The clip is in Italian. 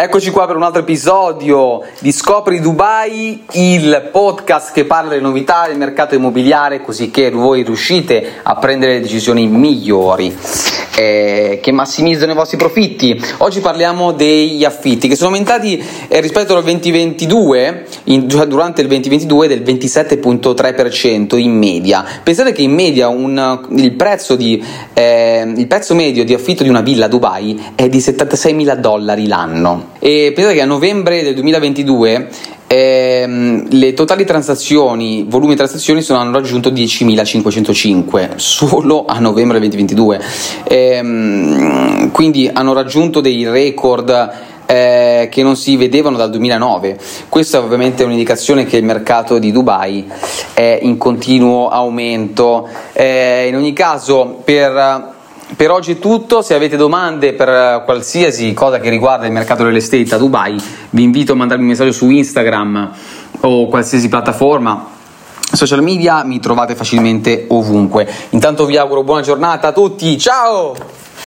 Eccoci qua per un altro episodio di Scopri Dubai, il podcast che parla delle novità del mercato immobiliare così che voi riuscite a prendere le decisioni migliori eh, che massimizzano i vostri profitti. Oggi parliamo degli affitti che sono aumentati eh, rispetto al 2022, in, durante il 2022 del 27.3% in media. Pensate che in media un, il, prezzo di, eh, il prezzo medio di affitto di una villa a Dubai è di 76 mila dollari l'anno. E pensate che a novembre del 2022 ehm, le totali transazioni, volumi transazioni sono, hanno raggiunto 10.505 solo a novembre 2022, ehm, quindi hanno raggiunto dei record eh, che non si vedevano dal 2009. Questa ovviamente è un'indicazione che il mercato di Dubai è in continuo aumento. Eh, in ogni caso, per per oggi è tutto, se avete domande per qualsiasi cosa che riguarda il mercato real estate a Dubai, vi invito a mandarmi un messaggio su Instagram o qualsiasi piattaforma social media, mi trovate facilmente ovunque. Intanto vi auguro buona giornata a tutti, ciao!